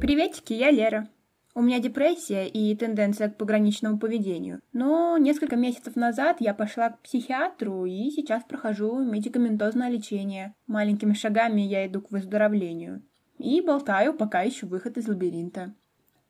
Приветики, я Лера. У меня депрессия и тенденция к пограничному поведению. Но несколько месяцев назад я пошла к психиатру и сейчас прохожу медикаментозное лечение. Маленькими шагами я иду к выздоровлению. И болтаю, пока ищу выход из лабиринта.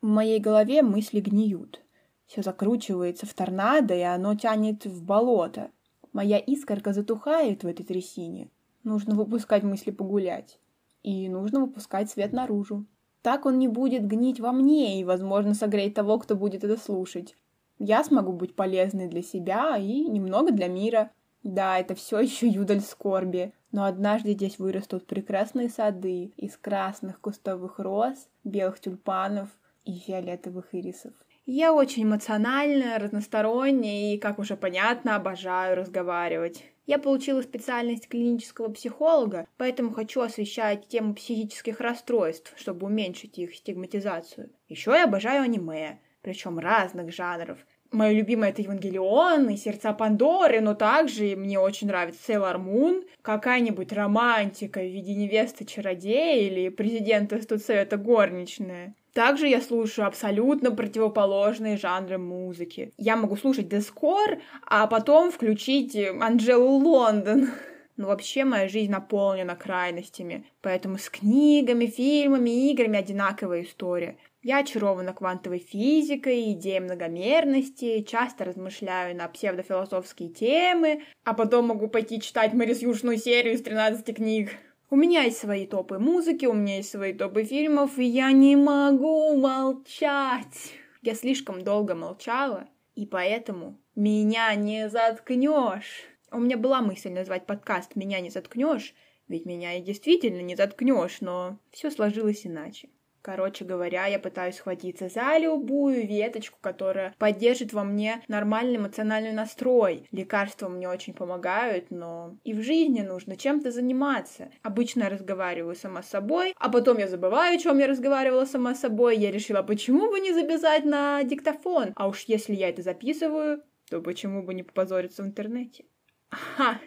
В моей голове мысли гниют. Все закручивается в торнадо, и оно тянет в болото. Моя искорка затухает в этой трясине. Нужно выпускать мысли погулять. И нужно выпускать свет наружу. Так он не будет гнить во мне и, возможно, согреть того, кто будет это слушать. Я смогу быть полезной для себя и немного для мира. Да, это все еще юдаль скорби, но однажды здесь вырастут прекрасные сады из красных кустовых роз, белых тюльпанов и фиолетовых ирисов. Я очень эмоциональная, разносторонняя и, как уже понятно, обожаю разговаривать. Я получила специальность клинического психолога, поэтому хочу освещать тему психических расстройств, чтобы уменьшить их стигматизацию. Еще я обожаю аниме, причем разных жанров. Мое любимое это Евангелион и Сердца Пандоры, но также мне очень нравится Сейлор Мун, какая-нибудь романтика в виде невесты чародея или президента студсовета горничная. Также я слушаю абсолютно противоположные жанры музыки. Я могу слушать дескор, а потом включить Анджелу Лондон. Но вообще моя жизнь наполнена крайностями, поэтому с книгами, фильмами, играми одинаковая история. Я очарована квантовой физикой, идеей многомерности, часто размышляю на псевдофилософские темы, а потом могу пойти читать Марис Юшную серию из 13 книг. У меня есть свои топы музыки, у меня есть свои топы фильмов, и я не могу молчать. Я слишком долго молчала, и поэтому меня не заткнешь. У меня была мысль назвать подкаст «Меня не заткнешь», ведь меня и действительно не заткнешь, но все сложилось иначе. Короче говоря, я пытаюсь схватиться за любую веточку, которая поддержит во мне нормальный эмоциональный настрой. Лекарства мне очень помогают, но и в жизни нужно чем-то заниматься. Обычно я разговариваю сама с собой, а потом я забываю, о чем я разговаривала сама с собой. Я решила, почему бы не записать на диктофон? А уж если я это записываю, то почему бы не попозориться в интернете? Ага,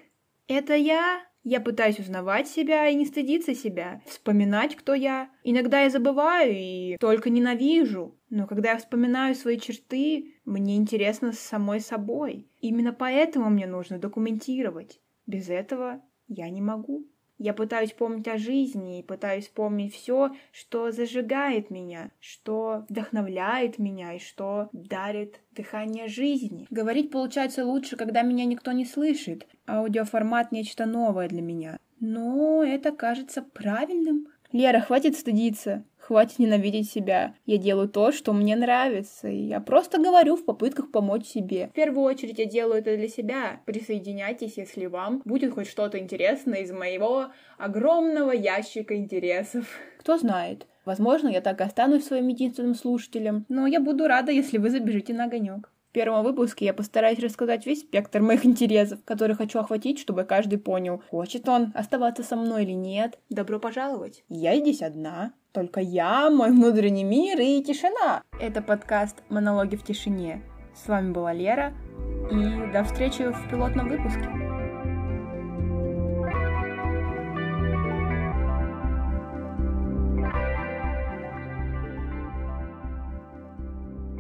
это я я пытаюсь узнавать себя и не стыдиться себя, вспоминать, кто я. Иногда я забываю и только ненавижу. Но когда я вспоминаю свои черты, мне интересно с самой собой. Именно поэтому мне нужно документировать. Без этого я не могу. Я пытаюсь помнить о жизни и пытаюсь помнить все, что зажигает меня, что вдохновляет меня и что дарит дыхание жизни. Говорить получается лучше, когда меня никто не слышит. Аудиоформат — нечто новое для меня. Но это кажется правильным. Лера, хватит стыдиться. Хватит ненавидеть себя. Я делаю то, что мне нравится. И я просто говорю в попытках помочь себе. В первую очередь я делаю это для себя. Присоединяйтесь, если вам будет хоть что-то интересное из моего огромного ящика интересов. Кто знает. Возможно, я так и останусь своим единственным слушателем, но я буду рада, если вы забежите на огонек. В первом выпуске я постараюсь рассказать весь спектр моих интересов, которые хочу охватить, чтобы каждый понял, хочет он оставаться со мной или нет. Добро пожаловать. Я здесь одна. Только я, мой внутренний мир и тишина. Это подкаст «Монологи в тишине». С вами была Лера, и до встречи в пилотном выпуске.